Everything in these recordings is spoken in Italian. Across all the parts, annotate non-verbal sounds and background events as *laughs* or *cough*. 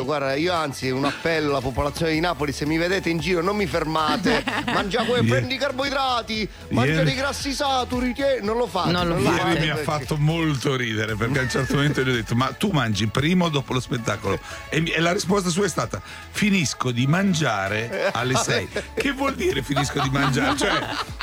Sì. Guarda, io anzi un appello alla popolazione di Napoli, se mi vedete in giro non mi fermate, *laughs* mangia que- prendi i carboidrati, mangia Ieri- dei grassi saturi, che non lo fate. Non lo lo fate. Ieri mi ha fatto molto ridere perché a un certo momento gli ho detto: Ma tu mangi prima o dopo lo spettacolo? E, e la risposta sua è stata: Finisco di mangiare alle 6. *laughs* Che vuol dire finisco di mangiare? Cioè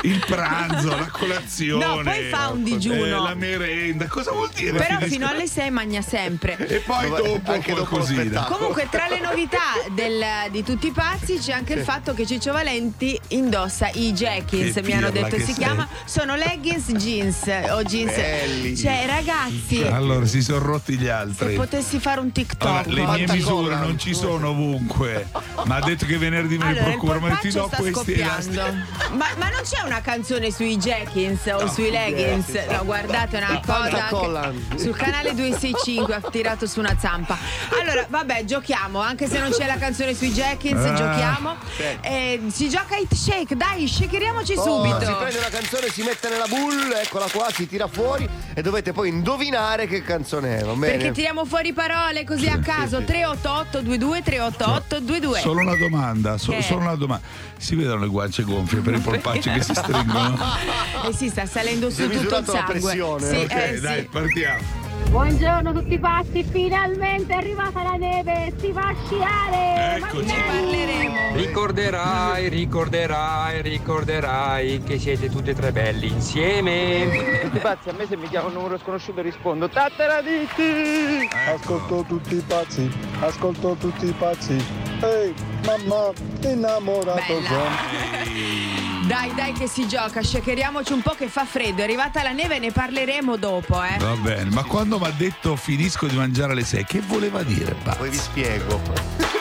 il pranzo, la colazione. No, poi fa un digiuno. eh, la merenda. Cosa vuol dire? Però finisco- fino alle 6 mangia sempre. E poi Vabbè, dopo anche dopo spettacolo. Comunque, tra le novità del- di tutti i pazzi c'è anche il fatto che Ciccio Valenti indossa i jackins, Che mi hanno detto che si sei. chiama. Sono leggings jeans o jeans. Belli. Cioè, ragazzi, Allora si sono rotti gli se altri. potessi fare un TikTok. Allora, le mie misure non ci sono ovunque. Ma ha detto che venerdì me ne Allora, il procuro. Ma ti do sta questi. Ma, ma non c'è una canzone sui jackins o sui leggings? No, guardate una Quanta cosa. sul canale 265 ha tirato su una zampa. Allora, vabbè, giochiamo. Anche se non c'è la canzone sui jackins, Ah. giochiamo. Eh, si gioca hit shake, dai, shakeriamoci Oh, subito. Si prende la canzone, si mette nella bull, eccola qua, si tira fuori e dovete poi indovinare che canzone è, va bene? Perché tiriamo fuori parole così a caso. sì. 388 22 388 22. Solo una domanda, so- Che? solo una domanda. Si vedono le guance gonfie per i polpacci che si stringono? *laughs* Eh sì, sta salendo su tutto il sangue. pressione, Sì, ok, eh, dai, sì. partiamo. Buongiorno tutti pazzi, finalmente è arrivata la neve, si va a sciare! Eccoci. Ne parleremo. Ricorderai, ricorderai, ricorderai che siete tutti e tre belli insieme. Tutti pazzi, a me se mi chiama un numero sconosciuto rispondo Tattaraditi! Ascolto tutti i pazzi, ascolto tutti i pazzi. Ehi, mamma, innamorato Bella. Dai, dai che si gioca, shakeriamoci un po' che fa freddo. È arrivata la neve, ne parleremo dopo, eh. Va bene, ma quando mi ha detto finisco di mangiare alle 6, che voleva dire? Pazzo? Poi vi spiego.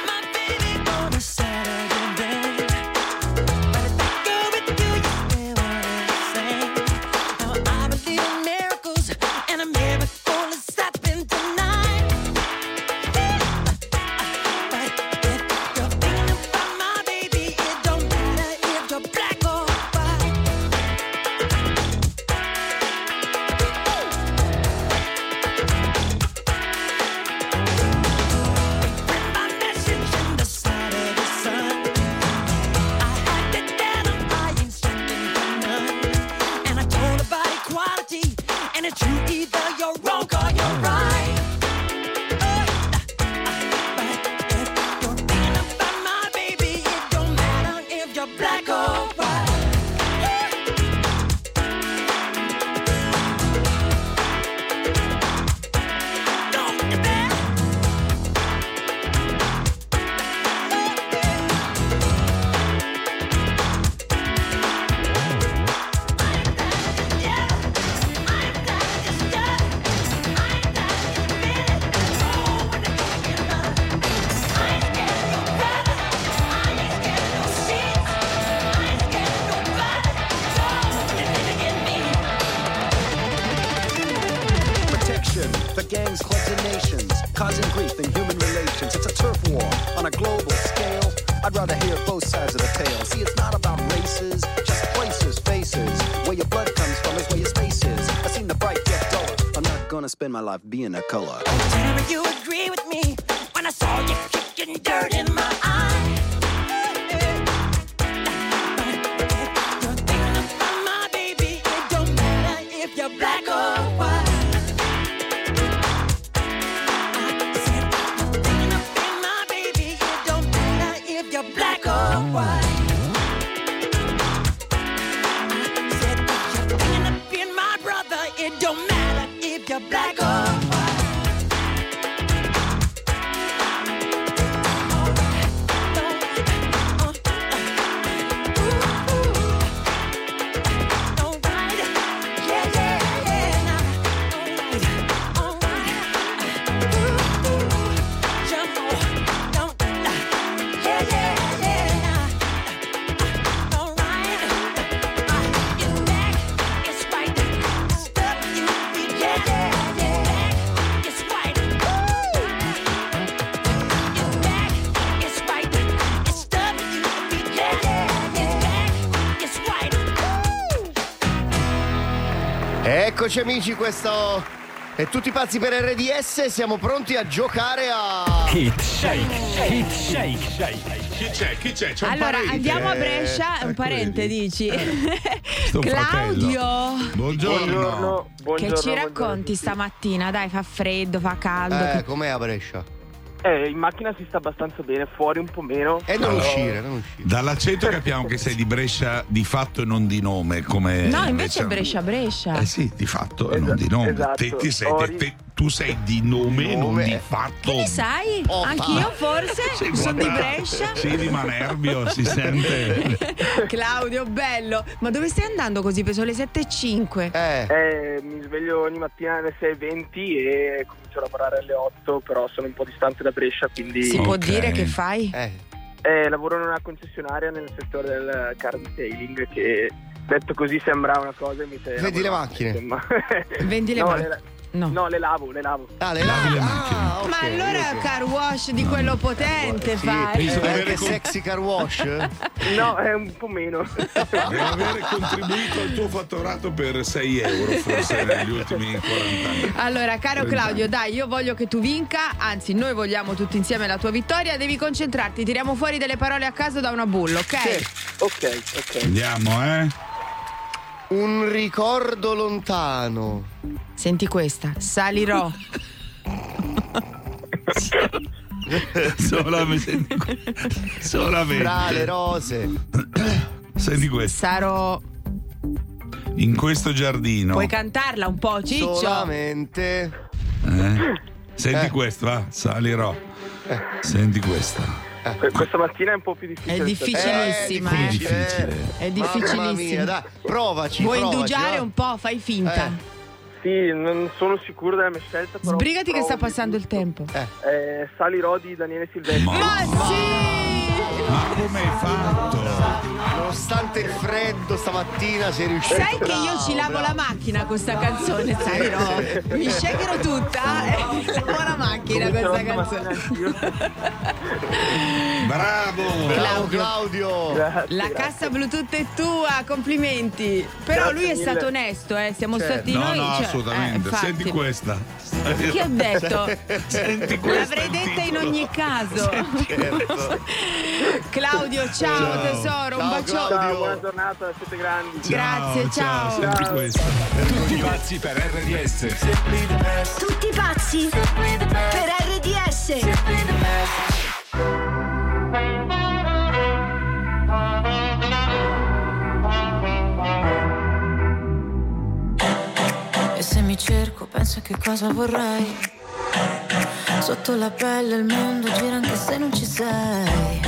You kicking Eccoci amici, questo E tutti pazzi per RDS, siamo pronti a giocare a. Hit Shake, Hit Shake, Shake. Chi c'è? Chi c'è? C'è un Allora parente. andiamo a Brescia, Eh, *laughs* un parente credi? dici. Claudio. fratello. Buongiorno. Buongiorno, Che buongiorno. ci racconti stamattina? Dai, fa freddo, fa caldo. Eh, che- com'è a Brescia? Eh, in macchina si sta abbastanza bene, fuori un po' meno. E non Però- uscire, non uscire. Dall'accento capiamo che sei di Brescia di fatto e non di nome. Come No, invece è Brescia Brescia. Eh sì, di fatto e non Esatto, di nome. esatto. Te- ti sei- Ho te- te- tu sei di nome, non Nome. di fatto. Che ne sai? Oh, Anch'io forse Sì, sono di Brescia. Sì, di Manerbio, si *laughs* sente. Claudio, bello. Ma dove stai andando così? Sono le 7 e 5. Eh, Eh, mi sveglio ogni mattina alle 6.20 e comincio a lavorare alle 8, però sono un po' distante da Brescia, quindi Si può Ok. dire che fai? eh. eh, lavoro in una concessionaria nel settore del car detailing che detto così sembra una cosa e mi sei Vendi le macchine? *laughs* Vendi le no, macchine? Le, No. no, le lavo, le lavo. Ah, le Lavi le ah, macchine. ok, Ma allora ok. car wash di quello potente Sì, fai? penso di avere con- sexy car wash? No, è un po' meno. Devi avere contribuito al tuo fatturato per 6 euro, forse *laughs* negli ultimi 40 anni. Allora, caro Claudio, dai, io voglio che tu vinca, anzi, noi vogliamo tutti insieme la tua vittoria. Devi concentrarti, tiriamo fuori delle parole a caso da una bulla, ok? Sì. ok, ok. Andiamo, eh? Un ricordo lontano. Senti questa, salirò. Solamente. Solamente. Fra le rose. Senti questo. Sarò. In questo giardino. Puoi cantarla un po', Ciccio? Solamente. Eh? Senti Eh. questo, va, salirò. Senti questa. Que- Questa mattina è un po' più difficile. È difficilissima, eh. difficile? È Mamma difficilissima. mia, provaci. Vuoi provaci, indugiare va. un po'? Fai finta. Eh. Sì, non sono sicuro della mia scelta, però... Sbrigati che sta passando il tempo. Eh, Salirò di Daniele Silvestri. Ma, Ma sì! Ma come hai fatto? Nonostante il freddo stamattina sei riuscito. Sai che io ci lavo bravo. la macchina con sta canzone, sai no? Mi shakerò tutta e lavo la macchina con sta canzone. Bravo! Bravo Claudio. La cassa Bluetooth è tua, complimenti. Però lui è stato onesto, eh. Siamo Certo. stati No, noi. no, cioè, assolutamente. eh. Senti questa. Che ho detto? *laughs* Senti questa. L'avrei detta in ogni caso. Certo. *laughs* *laughs* Claudio, ciao, Ciao. tesoro, un Ciao, bacione. Claudio. Ciao, buona giornata, siete grandi. Grazie, ciao. Senti questa. Tutti pazzi per RDS. Tutti pazzi per RDS. E se mi cerco, penso che cosa vorrei. Sotto la pelle il mondo gira anche se non ci sei.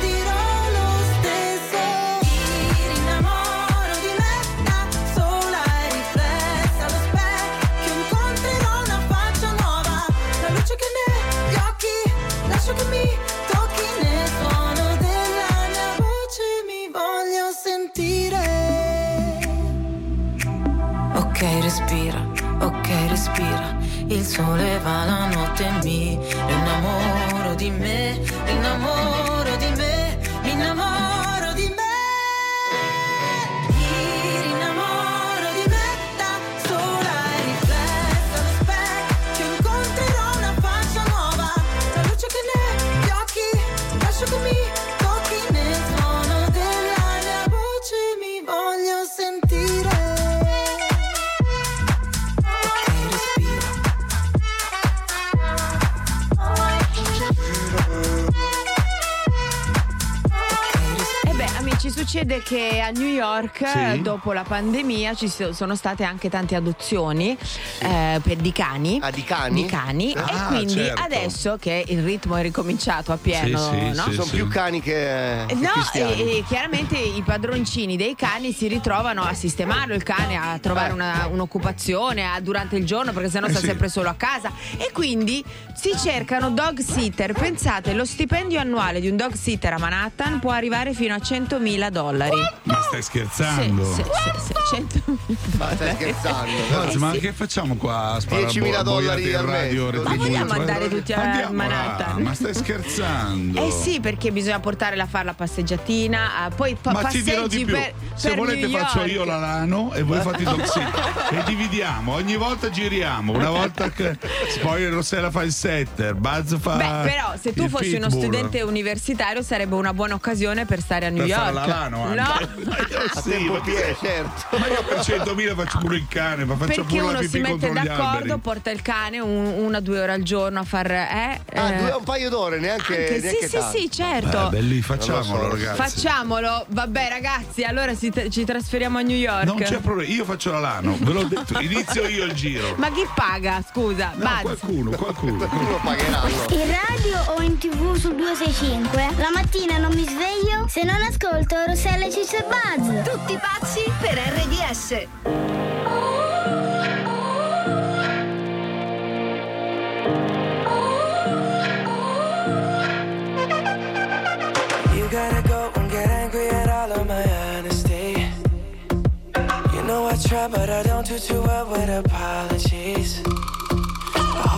York, Sì. dopo la pandemia, ci so- sono state anche tante adozioni eh, per- di cani. Ah, di cani? Di cani. Ah, e quindi certo. adesso che il ritmo è ricominciato a pieno, no? Sono più cani che, che No, e, e chiaramente i padroncini dei cani si ritrovano a sistemarlo il cane, a trovare una- un'occupazione a- durante il giorno perché sennò Eh sta sì. sempre solo a casa e quindi si cercano dog sitter. Pensate, lo stipendio annuale di un dog sitter a Manhattan può arrivare fino a 100.000 dollari. Ma stai scherzando? Sì, sì, sì, 100.000 Ma stai scherzando? Guarda, ma che facciamo qua a sparare 10.000 bo- dollari al radio mese. Ma vogliamo andare tutti a Andiamo là, Manhattan? Ma stai scherzando? Eh sì, perché bisogna portarla a fare la passeggiateggiatina, eh, poi pa- Ma ti dirò passeggi di più, per, se per volete New faccio York. io la Lano e voi fate i *laughs* doxi e dividiamo, ogni volta giriamo, una volta che poi Rossella fa il setter, Buzz fa Beh, però se tu fossi uno pitbull. studente universitario sarebbe una buona occasione per stare a New Per York. fare la Lano anche. No, *laughs* *laughs* Ma io A sì, tempo ma, pieno, certo. ma io per 100.000 faccio pure il cane, ma faccio perché pure la uno pipì si mette d'accordo, porta il cane un- una o due ore al giorno a far. Eh, Ah, eh, due- un paio d'ore, neanche, anche- neanche sì, sì, tanto. sì, certo. Eh, belli, Non facciamolo ragazzi. Facciamolo, vabbè ragazzi, allora si- ci trasferiamo a New York. Non c'è problema, io faccio la Lano, ve l'ho detto, inizio io il giro. Ma chi paga? Scusa, No. Qualcuno, qualcuno. *laughs* Qualcuno pagheranno. In radio o in tv sul 265 La mattina non mi sveglio se non ascolto Rossella e Ciccio e Buzz Tutti pazzi per RDS. You gotta go and get angry at all of my honesty. You know I try, but I don't do too well with apologies.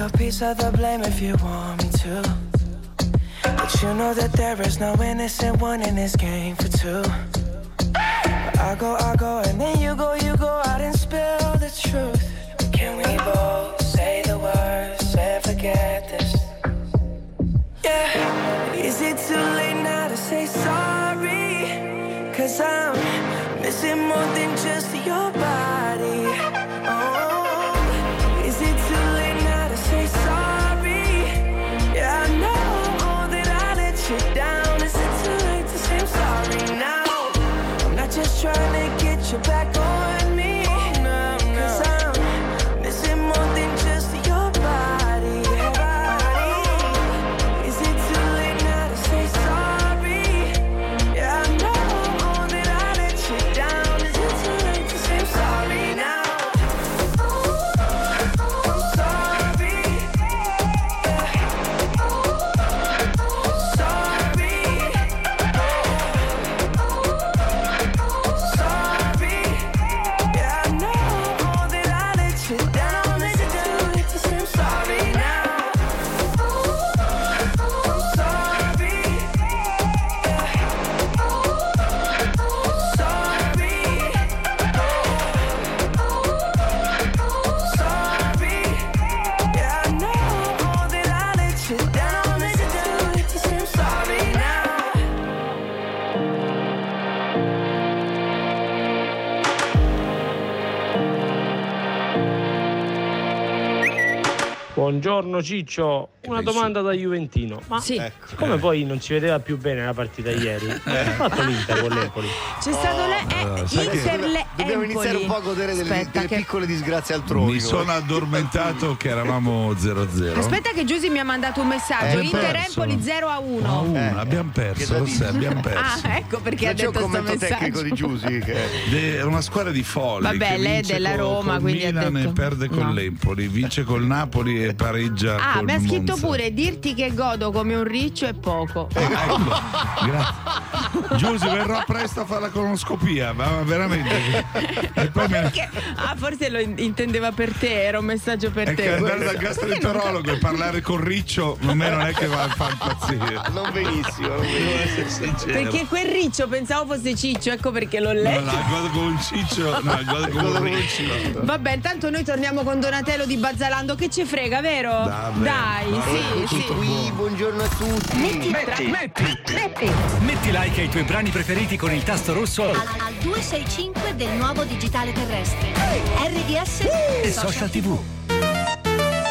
single piece of the blame if you want me to. But you know that there is no innocent one in this game for two. I go, I go, and then you go, you go out and spill the truth. Can we both say the words and forget this? Yeah. Is it too late Buongiorno Ciccio, una domanda da Juventino. Ma Ecco. siccome poi non si vedeva più bene la partita ieri, ma che ha fatto l'Inter con l'Empoli? C'è stato le, eh, che Inter le Dobbiamo iniziare un po' a godere delle, delle che- piccole disgrazie altrui. Mi sono addormentato che eravamo 0-0. Aspetta che Giusy mi ha mandato un messaggio. Eh, Inter. Empoli 0 a 1. Uh, abbiamo perso, sai, abbiamo perso. Ah, ecco perché Non ha detto sto commento messaggio. tecnico di Giusy che... *laughs* De- È una squadra di folli. Vabbè, che lei è vince della Roma, col quindi ha Milan detto- e perde con no. l'Empoli, vince col Napoli e pareggia Ah, mi ha scritto Monza. pure dirti che godo come un riccio è poco. Ecco, grazie. Giusy verrò presto a fare la colonoscopia, ma veramente. E poi mi Perché? Ah, forse lo in- intendeva per te, era un messaggio per è te. che andare dal gastroenterologo e parlare con Riccio a me non è che va a far impazzire. Non benissimo, non sincero. Perché quel riccio pensavo fosse ciccio, ecco perché l'ho No, letto. no, guarda come un ciccio, no, guarda come un riccio. Vabbè, intanto noi torniamo con Donatello di Bazzalando. Che ci frega, vero? Vabbè. Dai, Ma sì, sì. Qui, buongiorno a tutti. Metti, Metti, metti, metti metti like ai tuoi brani preferiti con il tasto rosso al, al 265 del nuovo digitale terrestre. RDS e social tv.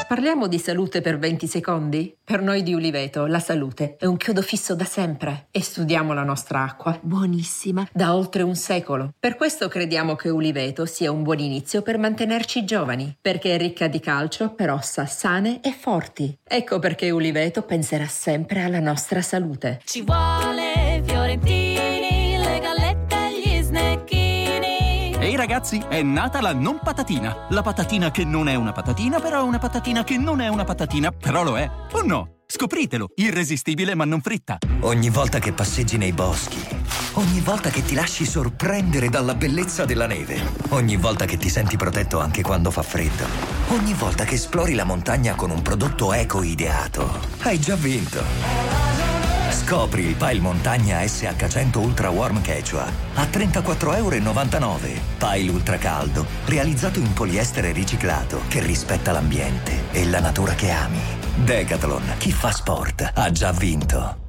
Parliamo di salute per 20 secondi? Per noi di Uliveto la salute è un chiodo fisso da sempre e studiamo la nostra acqua, buonissima, da oltre un secolo. Per questo crediamo che Uliveto sia un buon inizio per mantenerci giovani, perché è ricca di calcio per ossa sane e forti. Ecco perché Uliveto penserà sempre alla nostra salute. Ci vuole Ehi ragazzi, è nata la non patatina. La patatina che non è una patatina, però è una patatina che non è una patatina, però lo è. O no? Scopritelo, irresistibile ma non fritta. Ogni volta che passeggi nei boschi, ogni volta che ti lasci sorprendere dalla bellezza della neve, ogni volta che ti senti protetto anche quando fa freddo, ogni volta che esplori la montagna con un prodotto eco ideato, hai già vinto. Scopri il Pile Montagna SH100 Ultra Warm Quechua a 34,99 euro. Pile Ultra Caldo, realizzato in poliestere riciclato che rispetta l'ambiente e la natura che ami. Decathlon, chi fa sport ha già vinto.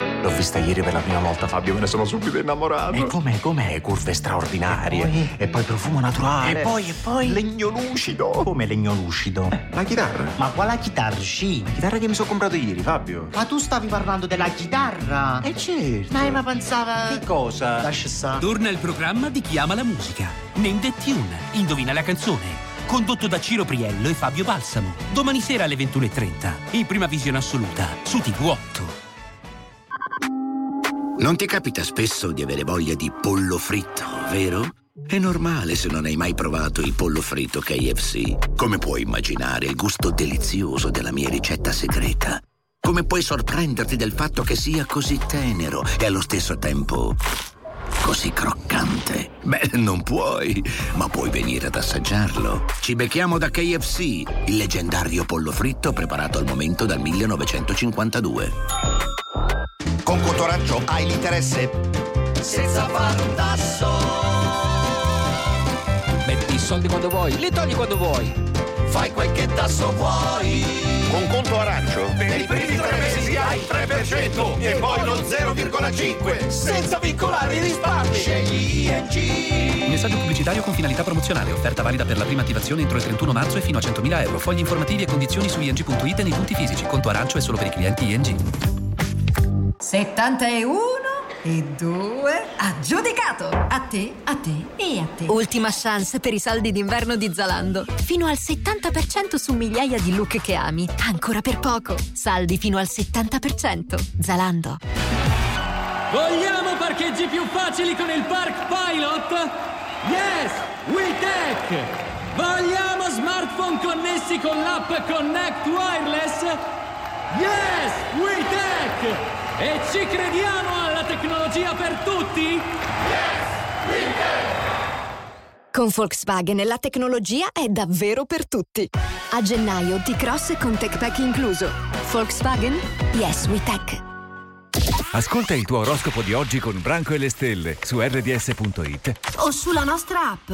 L'ho vista ieri per la prima volta, Fabio, me ne sono subito innamorato. E com'è, com'è? Curve straordinarie. E poi, profumo naturale. E poi, e poi? Legno lucido. Come legno lucido? la chitarra. Ma quale chitarra? Sì. La chitarra che mi sono comprato ieri, Fabio. Ma tu stavi parlando della chitarra? Eh certo. Ma, ma pensava... Che cosa? Lascia stare. Torna il programma di Chi ama la musica. Name the Tune. Indovina la canzone. Condotto da Ciro Priello e Fabio Balsamo. Domani sera alle 21.30. In prima visione assoluta su TV8. Non ti capita spesso di avere voglia di pollo fritto, vero? È normale se non hai mai provato il pollo fritto KFC. Come puoi immaginare il gusto delizioso della mia ricetta segreta? Come puoi sorprenderti del fatto che sia così tenero e allo stesso tempo così croccante? Beh, non puoi, ma puoi venire ad assaggiarlo. Ci becchiamo da KFC, il leggendario pollo fritto preparato al momento dal 1952. Con conto arancio hai l'interesse senza fare un tasso. Metti i soldi quando vuoi, li togli quando vuoi. Fai quel che tasso vuoi. Con conto arancio per i primi tre mesi hai il 3% e poi lo 0,5 senza vincolare i risparmi. Scegli ING. Messaggio pubblicitario con finalità promozionale. Offerta valida per la prima attivazione entro il 31 marzo e fino a 100.000 euro. Fogli informativi e condizioni su ing.it e nei punti fisici. Conto arancio è solo per i clienti ING. 71 e 2 aggiudicato a te, a te e a te. Ultima chance per i saldi d'inverno di Zalando. Fino al 70% su migliaia di look che ami. Ancora per poco. Saldi fino al 70%. Zalando. Vogliamo parcheggi più facili con il Park Pilot? Yes, WeTech! Vogliamo smartphone connessi con l'app Connect Wireless? Yes, WeTech! E ci crediamo alla tecnologia per tutti? Yes, WeTech! Con Volkswagen la tecnologia è davvero per tutti. A gennaio T-Cross con Tech Pack incluso. Volkswagen? Yes, we tech. Ascolta il tuo oroscopo di oggi con Branco e le stelle su rds.it O sulla nostra app.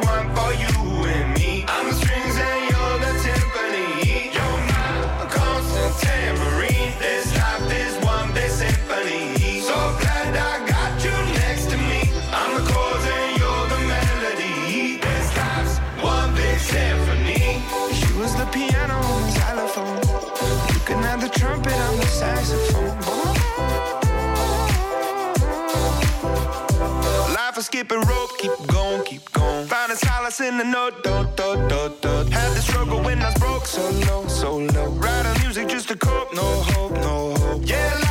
Is skipping rope, keep going, keep going. Finding solace in the note, do, do, do, do. Had the struggle when I was broke, so low, so low. Writing music just to cope, no hope, no hope. Yeah,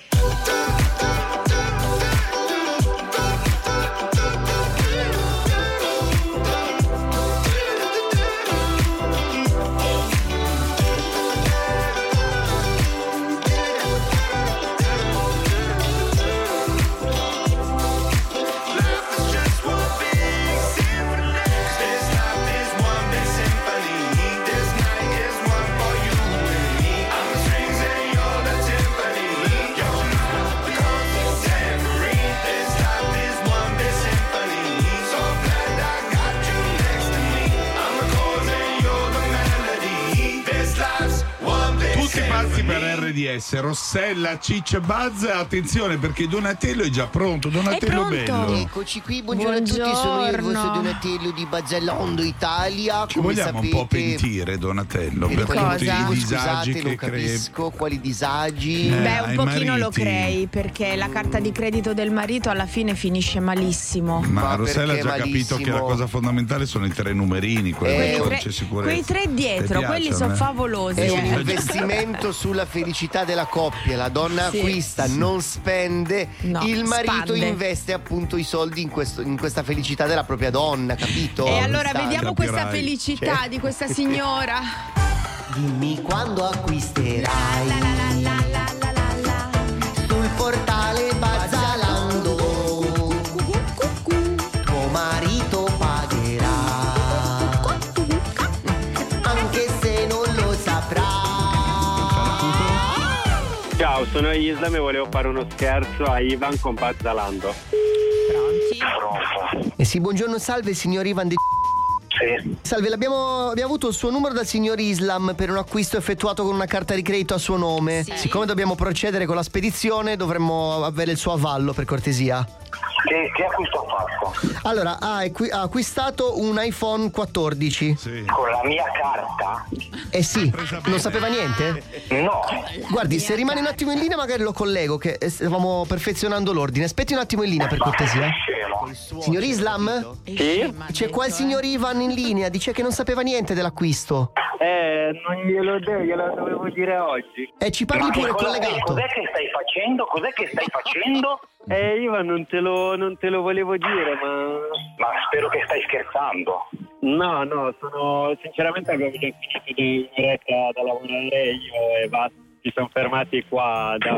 RDS, Rossella, Ciccia Buzz, attenzione perché Donatello è già pronto, Donatello bello. Eccoci qui, buongiorno, a tutti, sono io il vostro Buongiorno. Donatello di Bazzellondo Italia. Ci Come vogliamo sapete, un po' pentire Donatello per per tutti i disagi scusate, non che crei. capisco quali disagi. Eh, Beh, un pochino lo crei perché la carta di credito del marito alla fine finisce malissimo. Ma, Rossella ha già capito che la malissimo? cosa fondamentale sono i tre numerini, quelli Eh, quei tre- quei tre dietro, quelli sono eh? favolosi. È un investimento sulla felicità della coppia. La donna Sì. acquista, non spende. No, il marito spande. investe appunto i soldi in, questo- in questa felicità della propria donna, capito? E allora Sta- vediamo questa Capirai. felicità Cioè. di questa signora. Dimmi quando acquisterai sul Ciao, sono Islam e volevo fare uno scherzo a Ivan con Bazzalando. Eh sì, buongiorno, salve signor Ivan De Sì. Salve, l'abbiamo, abbiamo avuto il suo numero dal signor Islam per un acquisto effettuato con una carta di credito a suo nome. Siccome dobbiamo procedere con la spedizione, dovremmo avere il suo avallo per cortesia. Che, che acquisto ho fatto? Allora, ha, equi- ha acquistato un iPhone 14. Con la mia carta? Eh sì, non sapeva niente? No. Guardi, se rimane un attimo in linea magari lo collego, che eh, stavamo perfezionando l'ordine. Aspetti un attimo in linea per cortesia. Signor Islam? Sì? C'è qua il signor Ivan in linea, dice che non sapeva niente dell'acquisto. Eh, non glielo, de- glielo dovevo dire oggi. E ci parli Ma pure cosa- collegato. Cos'è che stai facendo? Cos'è che stai facendo? Eh, Ivan, non te lo, non te lo volevo dire, ma... Ma spero che stai scherzando. No, no, sono sinceramente abbiamo già finito di un'oretta da lavorare io e Vaz ci siamo fermati qua da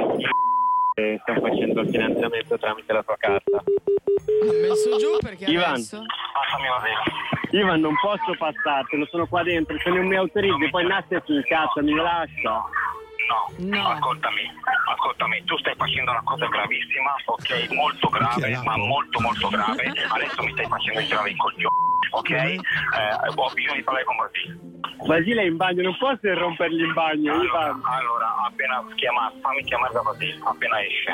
e stiamo facendo il finanziamento tramite la tua carta. Ha messo giù perché Ivan. adesso... Passami va bene. Ivan, non posso passartelo, sono qua dentro, se non mi autorizzi poi Nastia si incazza, mi lascia. No, ascoltami, ascoltami, tu stai facendo una cosa gravissima, ok? Molto grave, ma molto molto grave. Adesso mi stai facendo tirare i coglioni, ok? Eh, ho bisogno di parlare con Basile. Basile è in bagno, non posso rompergli in bagno, Allora, allora, appena chiama, fammi chiamare da Basile, appena esce.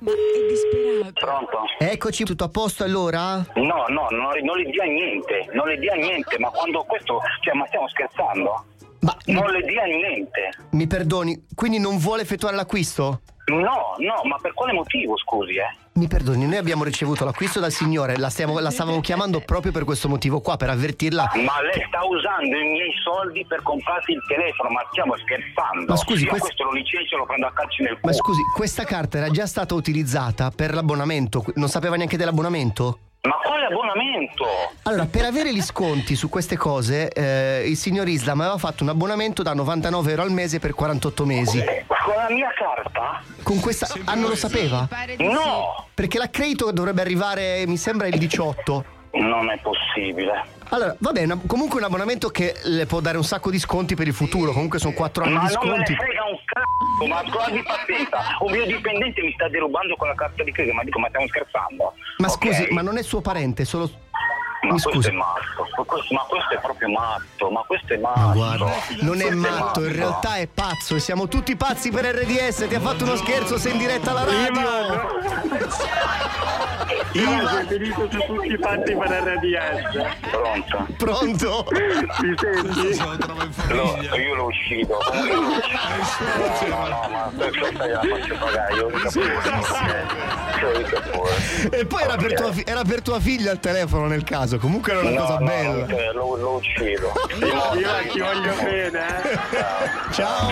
Ma è disperato. Pronto? Eccoci, tutto a posto allora? No, no, non, non le dia niente, non le dia niente, ma quando questo, cioè, ma stiamo scherzando? Non le dia niente. Mi perdoni, quindi non vuole effettuare l'acquisto? No, no, ma per quale motivo, scusi, eh? Mi perdoni, noi abbiamo ricevuto l'acquisto dal signore, la, stiamo- la stavamo chiamando proprio per questo motivo qua, per avvertirla. Ma lei sta usando i miei soldi per comprarsi il telefono, ma stiamo scherzando. Ma scusi, Io questo- questo lo licenzio lo prendo a calci nel Ma culo. scusi, questa carta era già stata utilizzata per l'abbonamento, non sapeva neanche dell'abbonamento? Ma quale abbonamento? Allora, per avere gli sconti su queste cose, eh, il signor Islam aveva fatto un abbonamento da 99 euro al mese per 48 mesi. Con la mia carta? Con questa. Ah, non lo sapeva? No! Perché l'accredito dovrebbe arrivare, mi sembra, il 18. Non è possibile. Allora, va bene, comunque un abbonamento che le può dare un sacco di sconti per il futuro. Comunque sono 4 anni Ma di non me ne sconti. frega un cazzo, ma guardi pazienza. Un mio dipendente mi sta derubando con la carta di credito, ma dico, ma stiamo scherzando? Ma Ok? scusi, ma non è suo parente, è solo. Ma Mi questo scusi. è matto, ma questo, ma questo è proprio matto, ma questo è matto. Ma guarda, non è Questo matto, in realtà è pazzo e siamo tutti pazzi per RDS. Ti ha fatto uno scherzo, sei in diretta alla radio. Ivan, sei finito su tutti i fatti per RDS. Pronto? Pronto? Mi senti? Lo- io l'ho uscito. *laughs* No, no, ma questa gliela faccio pagare, io lo capisco. Io. E poi era per, tua, era per tua figlia il telefono nel caso. Comunque era una No, cosa no, bella. ok, lo, lo uccido. *laughs* Ivan, ti voglio bene, eh. Ciao.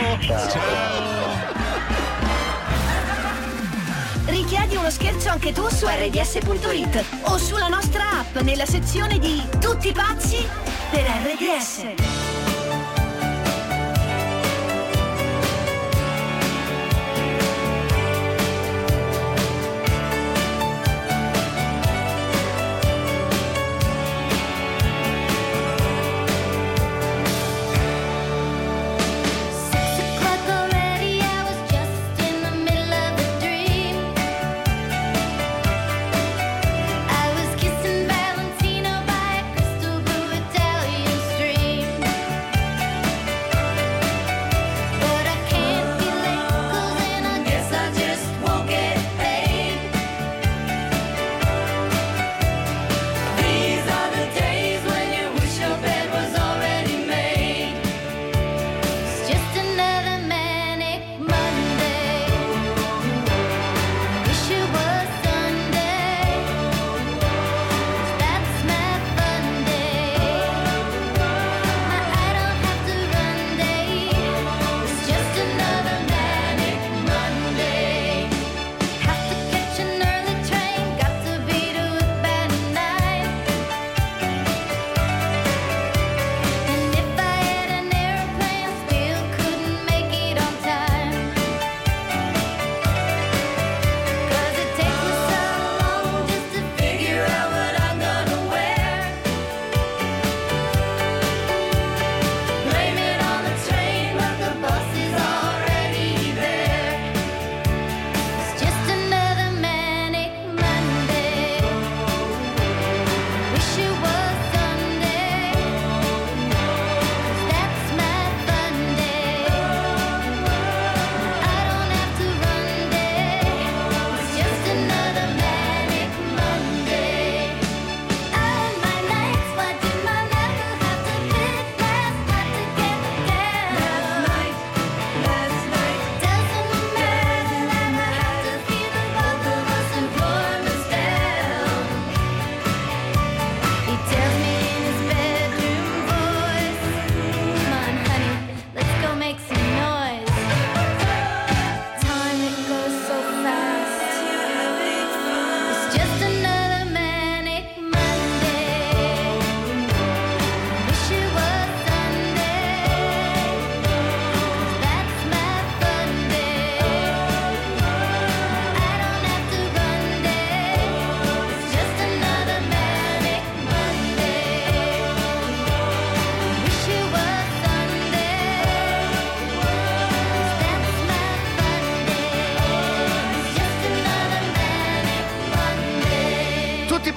Richiedi uno scherzo anche tu su rds.it o sulla nostra app nella sezione di Tutti pazzi per RDS.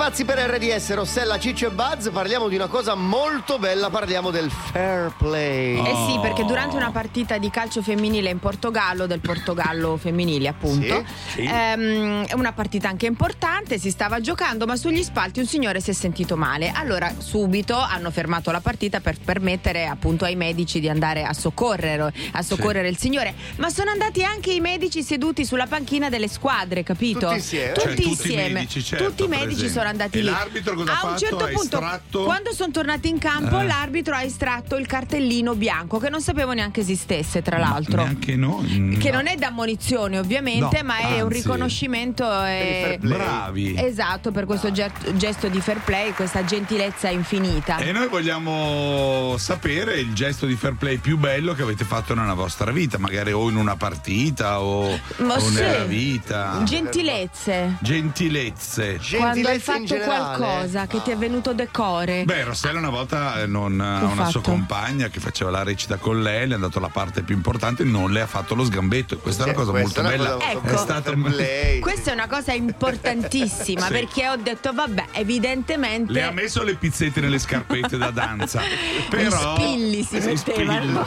Pazzi per RDS, Rossella, Ciccio e Buzz, parliamo di una cosa molto bella, parliamo del fair play. Eh sì, perché durante una partita di calcio femminile in Portogallo, del Portogallo femminile appunto, Sì, sì. ehm, è una partita anche importante, si stava giocando, ma sugli spalti un signore si è sentito male. Allora subito hanno fermato la partita per permettere appunto ai medici di andare a soccorrere, a soccorrere il signore. Ma sono andati anche i medici seduti sulla panchina delle squadre, capito? Tutti insieme? Tutti Cioè, tutti i insieme. medici, certo, tutti i medici sono andati E lì. l'arbitro cosa ha a un fatto? certo Ha punto, estratto? quando sono tornati in campo, Eh. l'arbitro ha estratto il cartellino bianco che non sapevo neanche esistesse, tra l'altro. Neanche noi. Che non è da munizione ovviamente, No, ma è un anzi. riconoscimento. eh, Bravi. Esatto, per questo ge- gesto di fair play, questa gentilezza infinita. E noi vogliamo sapere il gesto di fair play più bello che avete fatto nella vostra vita, magari o in una partita o, o sì. nella vita. Gentilezze. Gentilezze. Quando hai fatto qualcosa che ti è venuto decore. Beh, Rossella una volta eh, non, ha una fatto? sua compagna che faceva la recita con lei, le ha dato la parte più importante, non le ha fatto lo sgambetto. E questa è una cosa molto una bella. cosa molto è bella. stata *laughs* Questa è una cosa importantissima *laughs* Sì. perché ho detto, vabbè, evidentemente. Le ha messo le pizzette nelle scarpette da danza. *laughs* Però. Gli spilli si mettevano.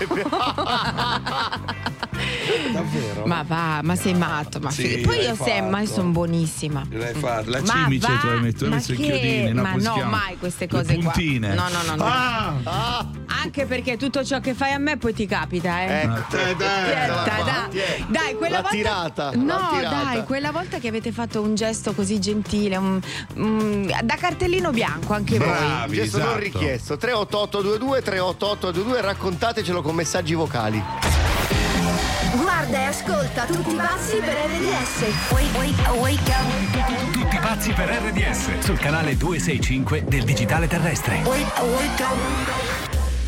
*laughs* Davvero? Ma va, ma sei matto. Ma Sì, Poi io fatto. sono buonissima. L'hai fatta, la Ma cimice va, tu hai messo, hai ma i che- chiodini, no? ma no, chiama? mai queste Le cose qua. puntine. No, no, no, no. Ah! Anche perché tutto ciò che fai a me poi ti capita, eh. Ecco, dai, dai. Dai. Quella La volta. tirata, No, la tirata. dai, quella volta che avete fatto un gesto così gentile, un- un- da cartellino bianco anche voi. Un gesto esatto. non richiesto 38822 38822 raccontatecelo con messaggi vocali Guarda e ascolta tutti pazzi per RDS. Wake, wake, wake up. Tutti pazzi per RDS sul canale 265 del Digitale Terrestre. Wake, wake up.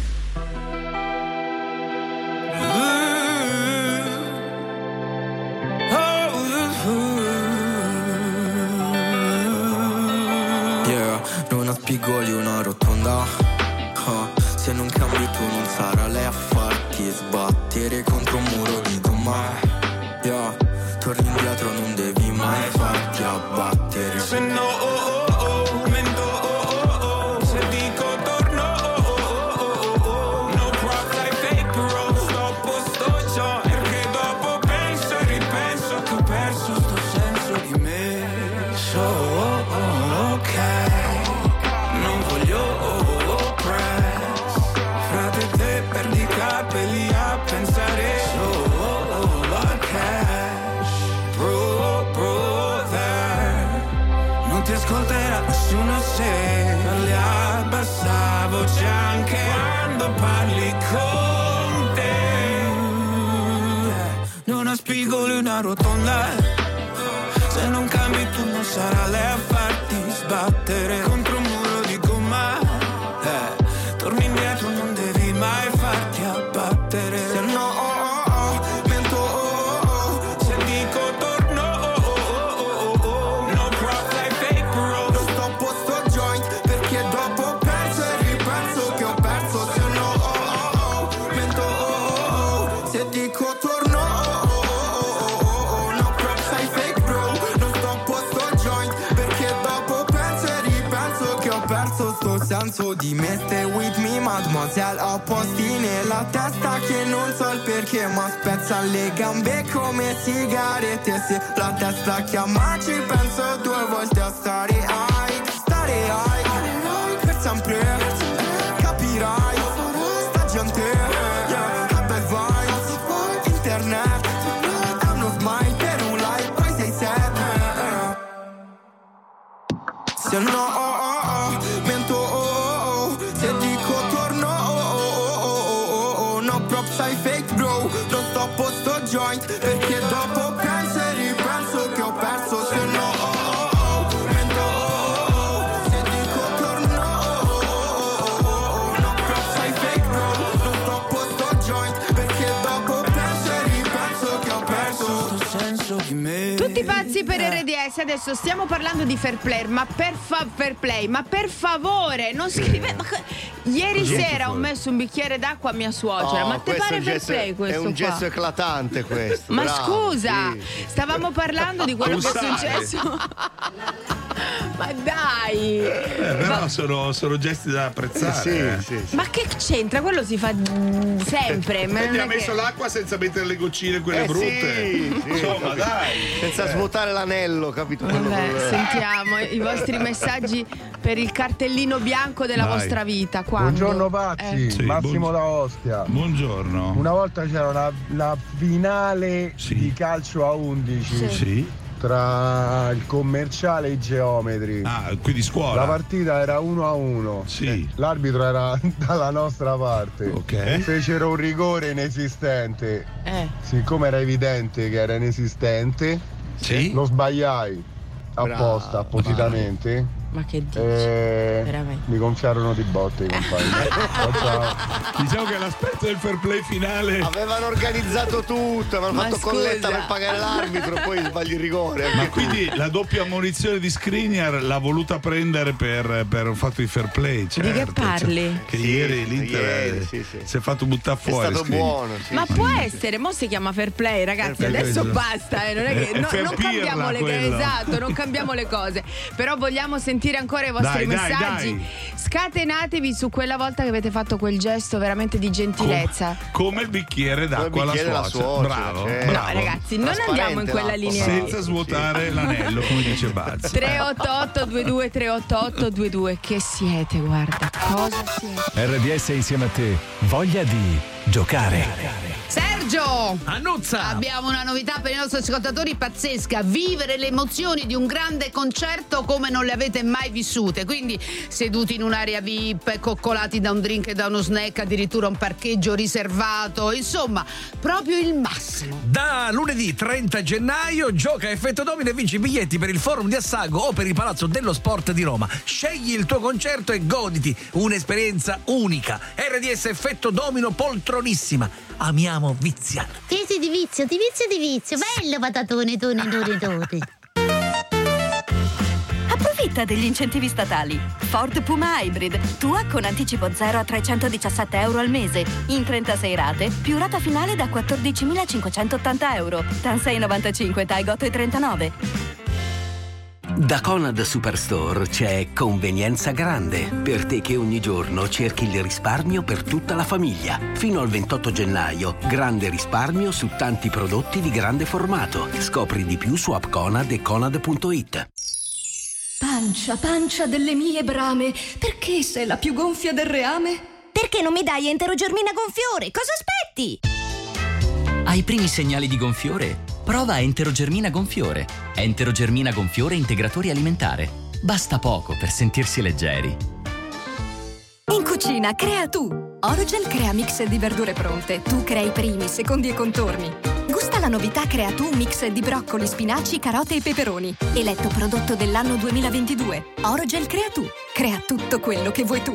Yeah, non ha spigoli una rotonda Ah, Se non cambi tu non sarà lei a farti sbattere contro un muro di Yeah, torni indietro non Spigoli una rotonda. Se non cambi tu non sarà lei a farti sbattere contro di me Stay with me mademoiselle Ho posti nella testa che non so il perché Ma spezzano le gambe come sigarette. Se la testa chiama ci penso due volte a stare high Stare high. Per sempre joint. Perché Tutti pazzi per RDS, adesso stiamo parlando di fair play, ma per, fa- fair play, ma per favore, non scrive. ma Ieri sera ho messo un bicchiere d'acqua a mia suocera, Oh, ma te pare fair gesto- play questo È un qua? gesto eclatante questo Ma bravo, scusa, sì. stavamo parlando di quello che è successo. *laughs* *laughs* Ma dai! Eh, però sono, sono gesti da apprezzare. eh. Ma che c'entra? Quello si fa sempre. ma E non ti è ha messo che- l'acqua senza mettere le goccine quelle Eh, brutte. sì, sì, Insomma, capito. dai. Senza Eh. svuotare l'anello, capito? Quello Vabbè, col- sentiamo i vostri messaggi per il cartellino bianco della Dai. vostra vita. Quando? Buongiorno pazzi, Eh. Sì, Massimo buon- da Ostia. Buongiorno. Una volta c'era una, la finale di calcio a 11 Sì. Tra il commerciale e i geometri. Ah, quindi scuola. La partita era 1 a 1. Sì. L'arbitro era *laughs* dalla nostra parte. Ok. Fecero un rigore inesistente. Eh. Siccome era evidente che era inesistente, Sì. lo sbagliai apposta, appositamente. Ma che dici? E Veramente. mi gonfiarono di botte i compagni. Ciao, *laughs* ciao. Diciamo che l'aspetto del fair play finale. Avevano organizzato tutto, avevano Ma fatto scusa. colletta per pagare l'arbitro, poi sbagli il rigore. Ma tu. quindi la doppia ammonizione di Skriniar l'ha voluta prendere per, per un fatto di fair play. Certo, che parli? cioè, che Sì, ieri l'Inter ieri, eh, sì, sì. si è fatto buttare È fuori. stato Skriniar. buono, sì. Ma può essere, mo si chiama fair play, ragazzi. Fair play, Adesso sì. basta, eh, non è che È- è no- non cambiamo le. Esatto, non cambiamo le cose. Però vogliamo sentire ancora i vostri Dai, dai, messaggi. dai. Scatenatevi su quella volta che avete fatto quel gesto veramente di gentilezza. Come il bicchiere d'acqua alla bicchiere alla suocera. suocera, Bravo, certo. bravo. No, ragazzi, non andiamo in quella linea. Senza svuotare *laughs* l'anello, come dice Bazzi. 388 22 388 22 che siete, guarda, cosa siete? RDS insieme a te. Voglia di giocare. Sergio! Annuzza! Abbiamo una novità per i nostri ascoltatori pazzesca, vivere le emozioni di un grande concerto come non le avete mai vissute, quindi seduti in un'area VIP, coccolati da un drink e da uno snack, addirittura un parcheggio riservato, insomma, proprio il massimo. Da lunedì 30 gennaio gioca effetto domino e vinci biglietti per il forum di Assago o per il Palazzo dello Sport di Roma. Scegli il tuo concerto e goditi un'esperienza unica. RDS effetto domino poltronissima. Amiamo viziare. Tesi di vizio, di vizio di vizio. Bello patatone, tone, tone, tone. Approfitta degli incentivi statali. Ford Puma Hybrid, tua con anticipo 0 a 317 euro al mese, in 36 rate, più rata finale da 14.580 euro. TAN 695, TAI 8 e 39. Da Conad Superstore c'è convenienza grande per te che ogni giorno cerchi il risparmio per tutta la famiglia. Fino al 28 gennaio, grande risparmio su tanti prodotti di grande formato. Scopri di più su appconad e conad.it. Pancia, pancia delle mie brame, perché sei la più gonfia del reame? Perché non mi dai enterogermina gonfiore? Cosa aspetti? Ai primi segnali di gonfiore, prova Enterogermina Gonfiore. Enterogermina Gonfiore integratori alimentare. Basta poco per sentirsi leggeri. In cucina, crea tu! Orogel crea mix di verdure pronte. Tu crei primi, secondi e contorni. Gusta la novità Crea tu mix di broccoli, spinaci, carote e peperoni. Eletto prodotto dell'anno 2022. Orogel crea tu. Crea tutto quello che vuoi tu.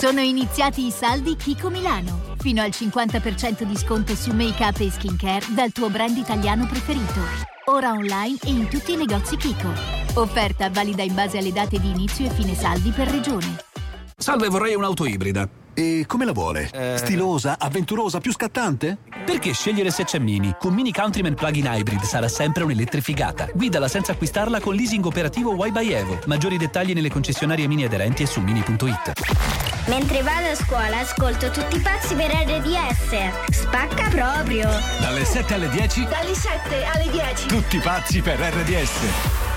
Sono iniziati i saldi Kiko Milano. Fino al 50% di sconto su make-up e skincare dal tuo brand italiano preferito. Ora online e in tutti i negozi Kiko. Offerta valida in base alle date di inizio e fine saldi per regione. Salve, vorrei un'auto ibrida. E come la vuole? Stilosa, avventurosa, più scattante? Perché scegliere se c'è Mini? Con Mini Countryman Plug-in Hybrid sarà sempre un'elettrificata. Guidala senza acquistarla con leasing operativo Y by Evo. Maggiori dettagli nelle concessionarie Mini aderenti e su mini.it. Mentre vado a scuola ascolto tutti i pazzi per RDS. Spacca proprio. Dalle 7 alle 10, Dalle 7 alle 10. tutti pazzi per RDS.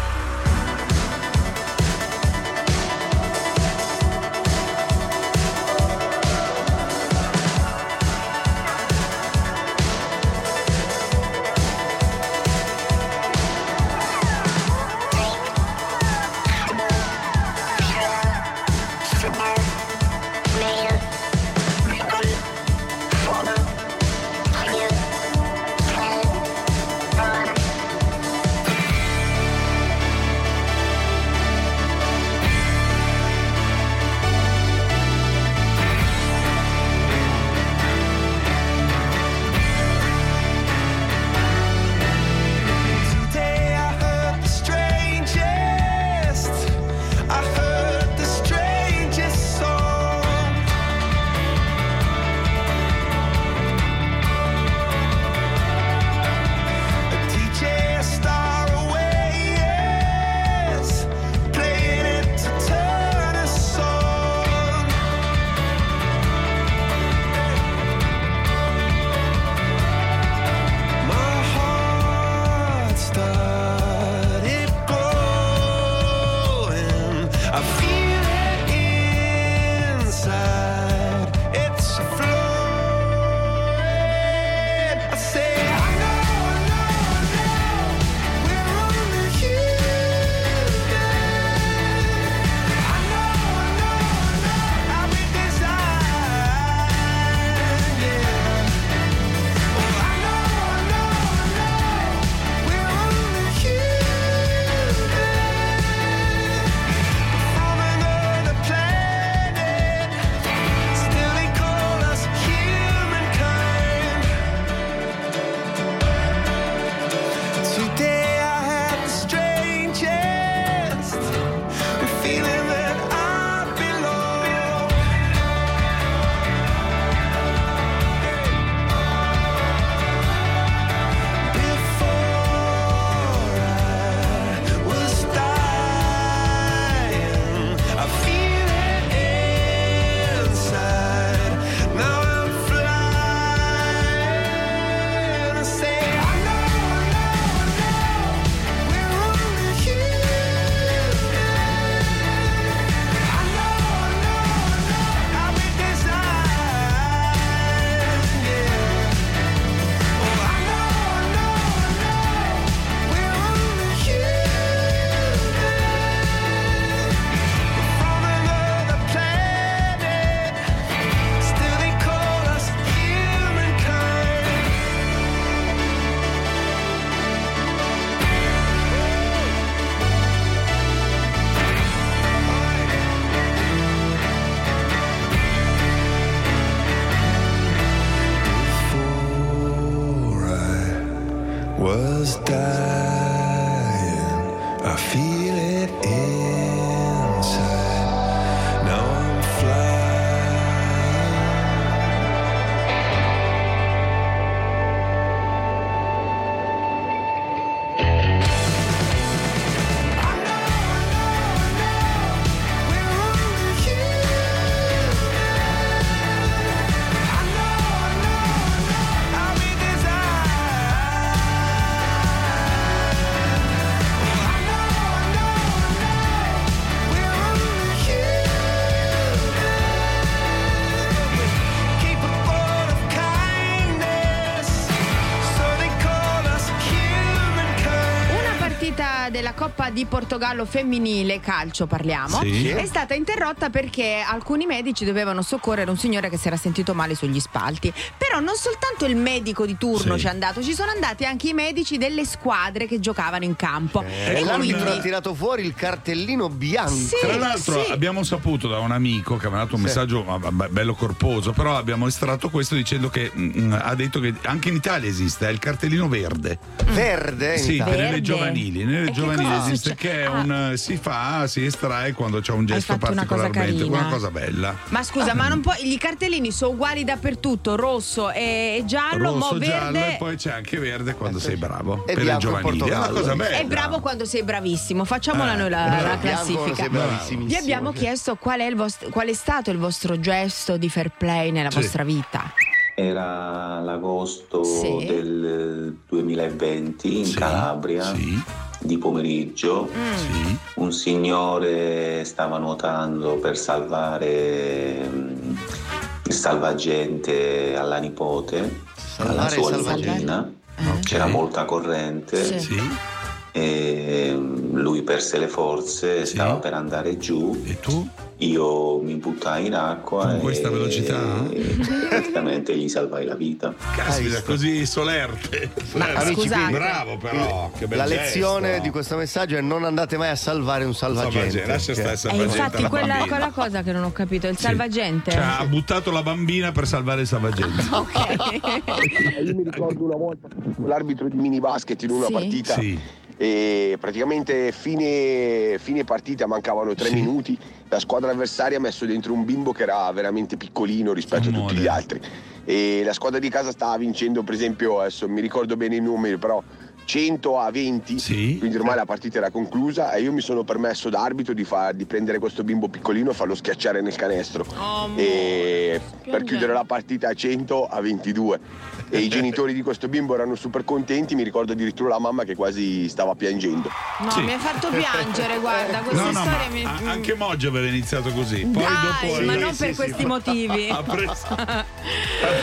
Was dying. I feel di Portogallo femminile, calcio parliamo, Sì. è stata interrotta perché alcuni medici dovevano soccorrere un signore che si era sentito male sugli spalti. Però non soltanto il medico di turno Sì. ci è andato, ci sono andati anche i medici delle squadre che giocavano in campo. Eh, e l'arbitro quindi ha tirato fuori il cartellino bianco. Sì, Tra l'altro sì. abbiamo saputo da un amico che mi ha dato un Sì. messaggio bello corposo, però abbiamo estratto questo dicendo che mm, ha detto che anche in Italia esiste, è il cartellino verde. Verde? Sì, per le giovanili. Nelle E giovanili esiste succe- che è Ah. un si fa, si estrae quando c'è un gesto fatto una cosa particolarmente una cosa bella. Ma scusa, ma non può, i cartellini sono uguali dappertutto, rosso e, giallo, Rosso, mo giallo verde. e poi c'è anche verde quando sei bravo. E per le bianco in giovanili. È una Portogallo. cosa bella. È bravo quando sei bravissimo. Facciamola Eh, noi la, bravo. la classifica. Vi abbiamo chiesto qual è, il vostro- qual è stato il vostro gesto di fair play nella Sì. vostra vita. Era l'agosto Sì. del 2020 in Sì, Calabria, sì. Di pomeriggio. Mm. Un signore stava nuotando per salvare mm, il salvagente alla nipote, alla Salvare sua il salvagente. nipotina. Eh. C'era molta corrente Sì. Sì. e mm, lui perse le forze, Sì. stava per andare giù. E tu? Io mi buttai in acqua Con e questa velocità? e praticamente gli salvai la vita. Caspita, così solerte. Amici, scusate. Bravo però, che bel La lezione gesto. di questo messaggio è non andate mai a salvare un salvagente. Salvagente, lascia stare E salvagente infatti alla quella, quella cosa che non ho capito, il Sì. salvagente. Cioè, ha buttato la bambina per salvare il salvagente. *laughs* Io mi ricordo una volta l'arbitro di mini basket in una Sì. partita Sì. E praticamente fine, fine partita mancavano tre Sì. minuti. La squadra avversaria ha messo dentro un bimbo che era veramente piccolino rispetto a Amore. tutti gli altri. E la squadra di casa stava vincendo per esempio adesso mi ricordo bene i numeri però 100 a 20 Sì. quindi ormai la partita era conclusa e io mi sono permesso da arbitro di, far- di prendere questo bimbo piccolino e farlo schiacciare nel canestro. Oh, e per chiudere la partita a 100 a 22 e i genitori di questo bimbo erano super contenti mi ricordo addirittura la mamma che quasi stava piangendo No, Sì. mi hai fatto piangere, guarda, *laughs* questa No, no, storia mi. a- anche Moggi aveva iniziato così. Poi Dai, dopo ma non per sì, questi sì, motivi. *laughs* Ha preso, *laughs* ha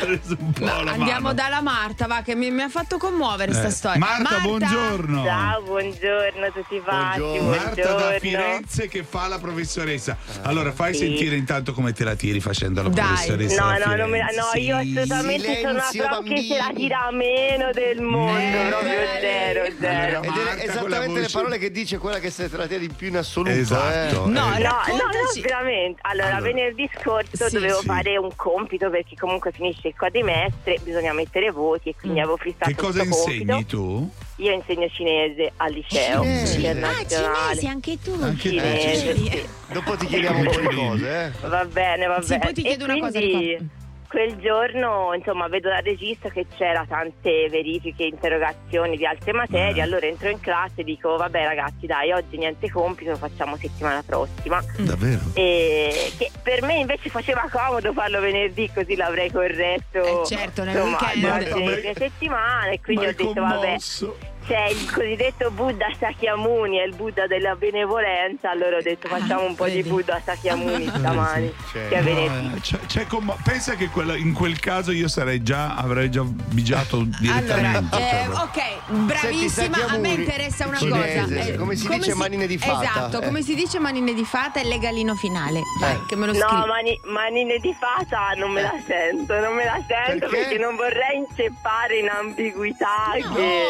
preso un po' la Andiamo mano. dalla Marta, va, che mi, mi ha fatto commuovere sta Eh, storia. Marta, buongiorno. Ciao, buongiorno a tutti quanti. Buongiorno. Marta da buongiorno. Firenze che fa la professoressa. Allora, fai Sì. sentire intanto come te la tiri facendo la Dai. professoressa. No, da no, me no, io assolutamente sono una Silenzio, prof che se la tira meno del mondo, Eh, proprio zero, zero. Allora, Ed è esattamente le parole che dice quella che se te la tieni di più in assoluto. Esatto. eh. No, Eh, No, no, no, veramente. Allora, Allora. venerdì scorso Sì. dovevo Sì. fare un compito perché comunque finisce il quadrimestre, bisogna mettere voti e quindi Mm. avevo fissato Che cosa insegni compito. tu? Io insegno cinese al liceo Cinese. internazionale. anche tu. Anche te. cinese, Sì. sì. Dopo ti chiediamo un po' di cose, eh. Va bene, va Sì, bene. poi ti chiedo e una cosa, quindi ricorda. Quel giorno, insomma, vedo dal regista che c'era tante verifiche, interrogazioni di altre materie, Eh. allora entro in classe e dico, vabbè ragazzi, dai, oggi niente compito, lo facciamo settimana prossima. Davvero? E che per me invece faceva comodo farlo venerdì, così l'avrei corretto. Eh, certo, nel insomma, weekend. durante Ma- le settimane, e quindi Ma ho detto, vabbè, commosso. C'è il cosiddetto Buddha Sakyamuni, è il Buddha della benevolenza, allora ho detto facciamo un po' di. Buddha Sakyamuni stamani, Certo. che è No, eh, c'è- c'è commo- pensa che quella- in quel caso io sarei già, avrei già bigiato direttamente. Allora, cioè, eh, proprio. ok, bravissima. Senti, A me interessa una cinese, cosa. Eh, come si dice manine di fata, Esatto, eh. come si dice manine di fata e legalino finale. Vai, che me lo No, scrivi. mani- manine di fata non me la sento, non me la sento Perché? perché, non vorrei inceppare in ambiguità No, che...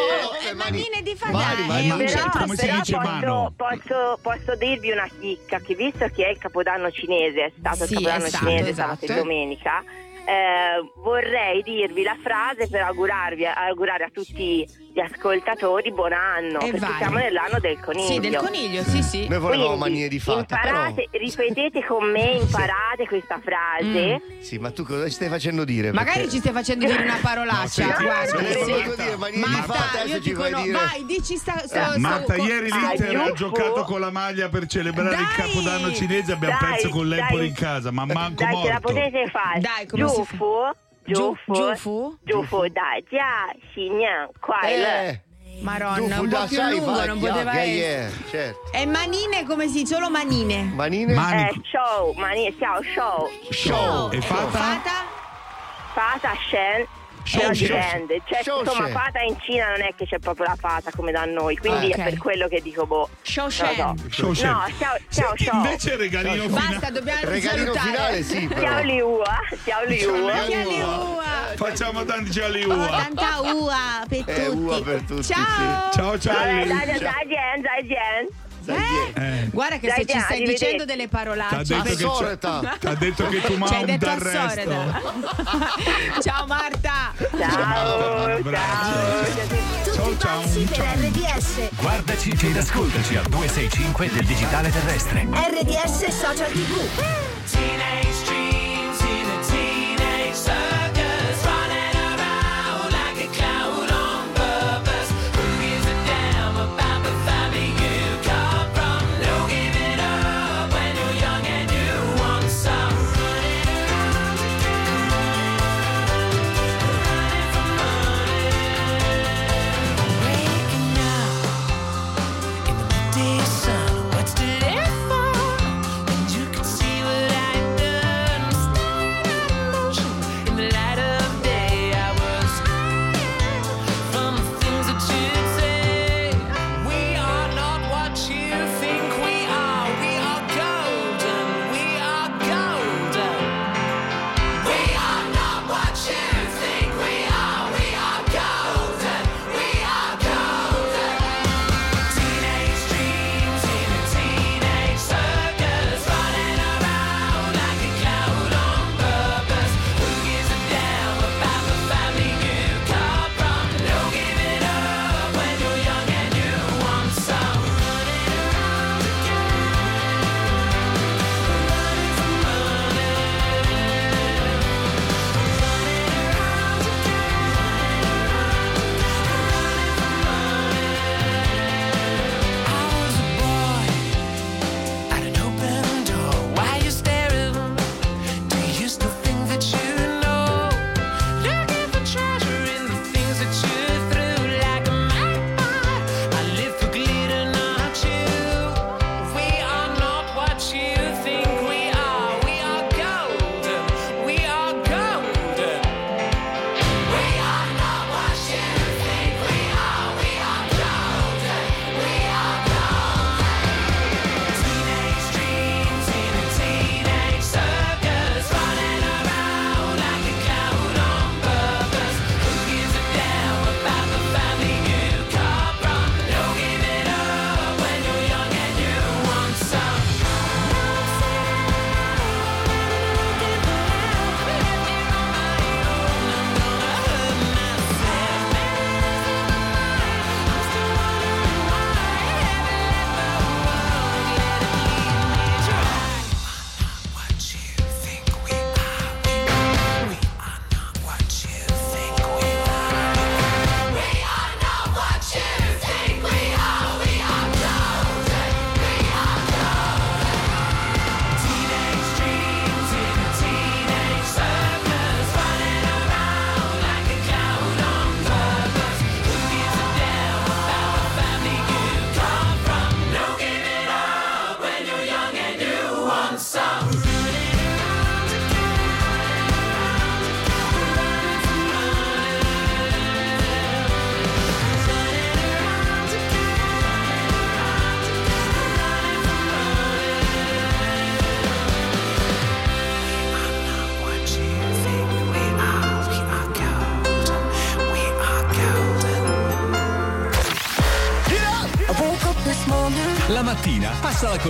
le manine di mani, un mani. Però, come si però dice posso, mano? posso, posso dirvi una chicca che visto che è il capodanno cinese, è stato Sì, il capodanno esatto, cinese esatto. sabato e domenica, eh, vorrei dirvi la frase per augurarvi, augurare a tutti gli ascoltatori buon anno, E perché vai. siamo nell'anno del coniglio. Sì, del coniglio, sì, sì. Noi volevamo Quindi, manie di fatta, però. Imparate, ripetete con me, *laughs* imparate questa frase. Sì, ma tu cosa ci stai facendo dire? Magari Perché- ci stai facendo dire una parolaccia. senti, guarda, se ne sì. dire manie di Marta, fatta, io fai no. dire- Vai, dici sta, sta, sta- Eh, Marta, co- ieri sta- l'Inter ha giocato con la maglia per celebrare il Dai! capodanno cinese. Abbiamo Dai, perso con l'Empoli in casa, ma manco Dai, ce la morto. potete fare. Dai, come si fa? Giufu, giufu, Giufu? giufu, dai, già, signan, quai, Eh, Maronna, un po' più lungo vai, non poteva yeah, essere. yeah, certo. E manine come si? Solo manine. Manine? Eh, show, mani, ciao, show. Show. E fata? Fata? Fata, Shen. Show, show. dipende, cioè, Show, insomma, fata in Cina non è che c'è proprio la fata come da noi, quindi Ok. è per quello che dico, boh. Show lo so. Show Shen. No, ciao, ciao, Senti, ciao. invece regalino Basta, finale. dobbiamo Regalino salutare. finale, sì, però. Ciao Liua, ciao Liua. Ciao, Ciao, Liua. Liua. Facciamo tanti ciali Oh, ua. tanta ua per Eh, tutti. ua per tutti, Ciao. Ciao Eh, Charlie. dai, dai, dai, È? Eh, Guarda che se ci stai arrivederci. dicendo delle T'ha parolacce. detto che t'ha detto che *laughs* tu mamma detto dal resto. assorda. *laughs* Ciao Marta. Ciao, ciao. Ciao, ciao, ciao. RDS. Guardaci ed ascoltaci al 265 del digitale terrestre. RDS Social TV. La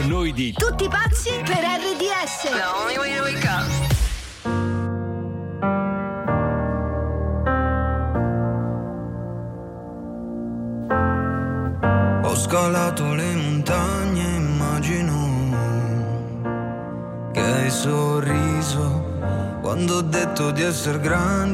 con noi di Tutti pazzi per RDS. The only way to wake up. Ho scalato le montagne, immagino che hai sorriso quando ho detto di essere grande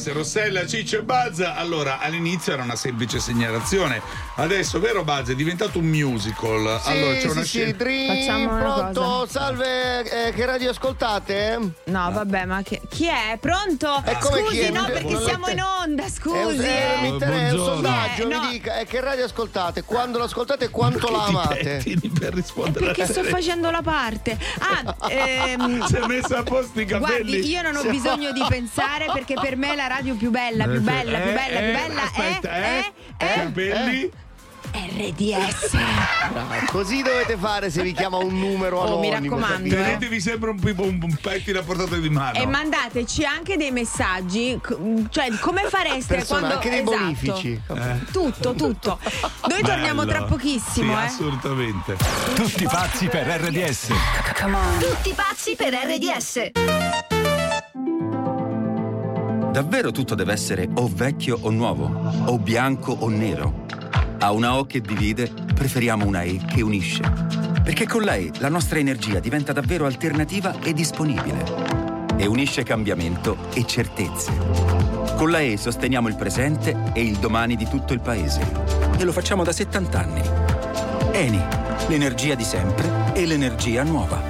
RDS, Rossella, Ciccio e Bazza. Allora, all'inizio era una semplice segnalazione, adesso, vero Bazza, è diventato un musical. Sì, allora c'è sì, una sì, scena. Dream, Facciamo una pronto? cosa. Salve, eh, che radio ascoltate? No, vabbè, ma che- chi è? Pronto? Come scusi, è? no, perché siamo in onda, È un, scusi. eh, mi eh. interessa, è un sondaggio, Eh, mi no. dica, eh, che radio ascoltate? Quando lo ascoltate e quanto Perché la amate? per rispondere Perché sto facendo la parte. Ah, ehm, *laughs* Si è messa a posto i capelli. Guardi, io non ho bisogno di pensare perché per me la radio più bella, più bella, più Eh, bella, più eh, bella aspetta, è, eh, è, è capelli. RDS. Brava, così dovete fare se vi chiama un numero Oh, mi anonimo. raccomando, capito? Tenetevi sempre un, un, un pettine a portata di mano. E mandateci anche dei messaggi, cioè come fareste Persone, quando anche dei esatto. bonifici. Tutto, tutto. Noi torniamo Bello. tra pochissimo, Sì, eh. assolutamente. Tutti pazzi per RDS. Tutti pazzi per RDS. Davvero tutto deve essere o vecchio o nuovo, o bianco o nero. A una O che divide, preferiamo una E che unisce. Perché con la E la nostra energia diventa davvero alternativa e disponibile. E unisce cambiamento e certezze. Con la E sosteniamo il presente e il domani di tutto il paese. E lo facciamo da 70 anni. Eni, l'energia di sempre e l'energia nuova.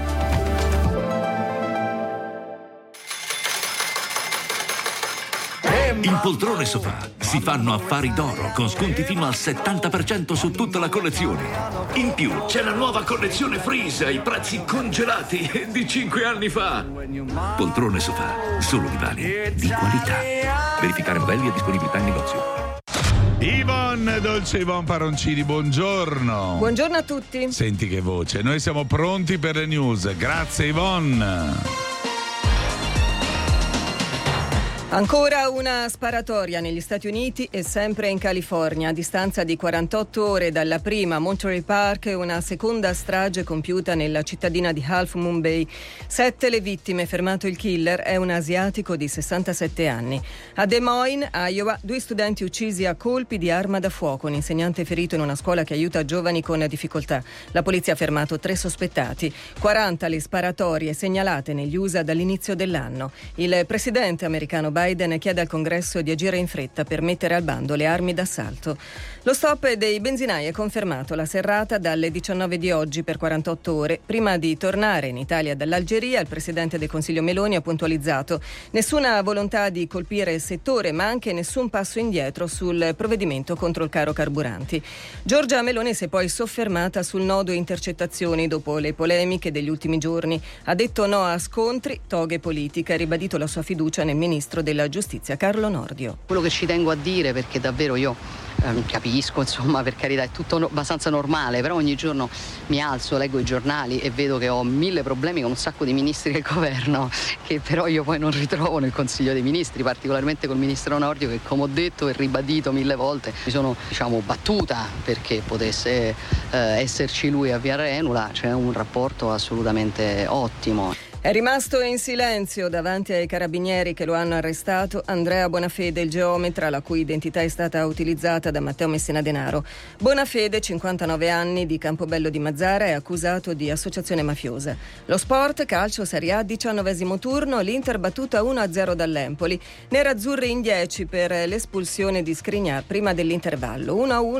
In Poltrone Sofà si fanno affari d'oro con sconti fino al 70% su tutta la collezione. In più c'è la nuova collezione Freeze ai prezzi congelati di 5 anni fa. Poltrone Sofà, solo divani di qualità. Verificare modelli e disponibilità in negozio. Yvonne, dolce Yvonne Paroncini, buongiorno. Buongiorno a tutti. Senti che voce, noi siamo pronti per le news. Grazie Yvonne. Ancora una sparatoria negli Stati Uniti e sempre in California. A distanza di 48 ore dalla prima a Monterey Park, una seconda strage compiuta nella cittadina di Half Moon Bay. Sette le vittime, fermato il killer, è un asiatico di 67 anni. A Des Moines, Iowa, due studenti uccisi a colpi di arma da fuoco. Un insegnante ferito in una scuola che aiuta giovani con difficoltà. La polizia ha fermato tre sospettati. 40 le sparatorie segnalate negli USA dall'inizio dell'anno. Il presidente americano Biden chiede al Congresso di agire in fretta per mettere al bando le armi d'assalto. Lo stop dei benzinai è confermato la serrata dalle 19 di oggi per 48 ore. Prima di tornare in Italia dall'Algeria, il presidente del Consiglio Meloni ha puntualizzato nessuna volontà di colpire il settore, ma anche nessun passo indietro sul provvedimento contro il caro carburanti. Giorgia Meloni si è poi soffermata sul nodo intercettazioni dopo le polemiche degli ultimi giorni. Ha detto no a scontri, toghe politiche, ha ribadito la sua fiducia nel ministro della giustizia Carlo Nordio. Quello che ci tengo a dire, perché davvero io ehm, capisco, *laughs* insomma, per carità, è tutto no- abbastanza normale, però ogni giorno mi alzo, leggo i giornali e vedo che ho mille problemi con un sacco di ministri del *laughs* governo, che però io poi non ritrovo nel Consiglio dei Ministri, particolarmente col ministro Nordio, che come ho detto e ribadito mille volte, mi sono diciamo battuta perché potesse eh, esserci lui a Via Renula, c'è un rapporto assolutamente ottimo. È rimasto in silenzio davanti ai carabinieri che lo hanno arrestato Andrea Bonafede, il geometra, la cui identità è stata utilizzata da Matteo Messina Denaro. Bonafede, 59 anni, di Campobello di Mazzara, è accusato di associazione mafiosa. Lo sport, calcio Serie A, 19 turno, l'Inter battuta 1-0 dall'Empoli. Nerazzurri in 10 per l'espulsione di Scrignà prima dell'intervallo. 1-1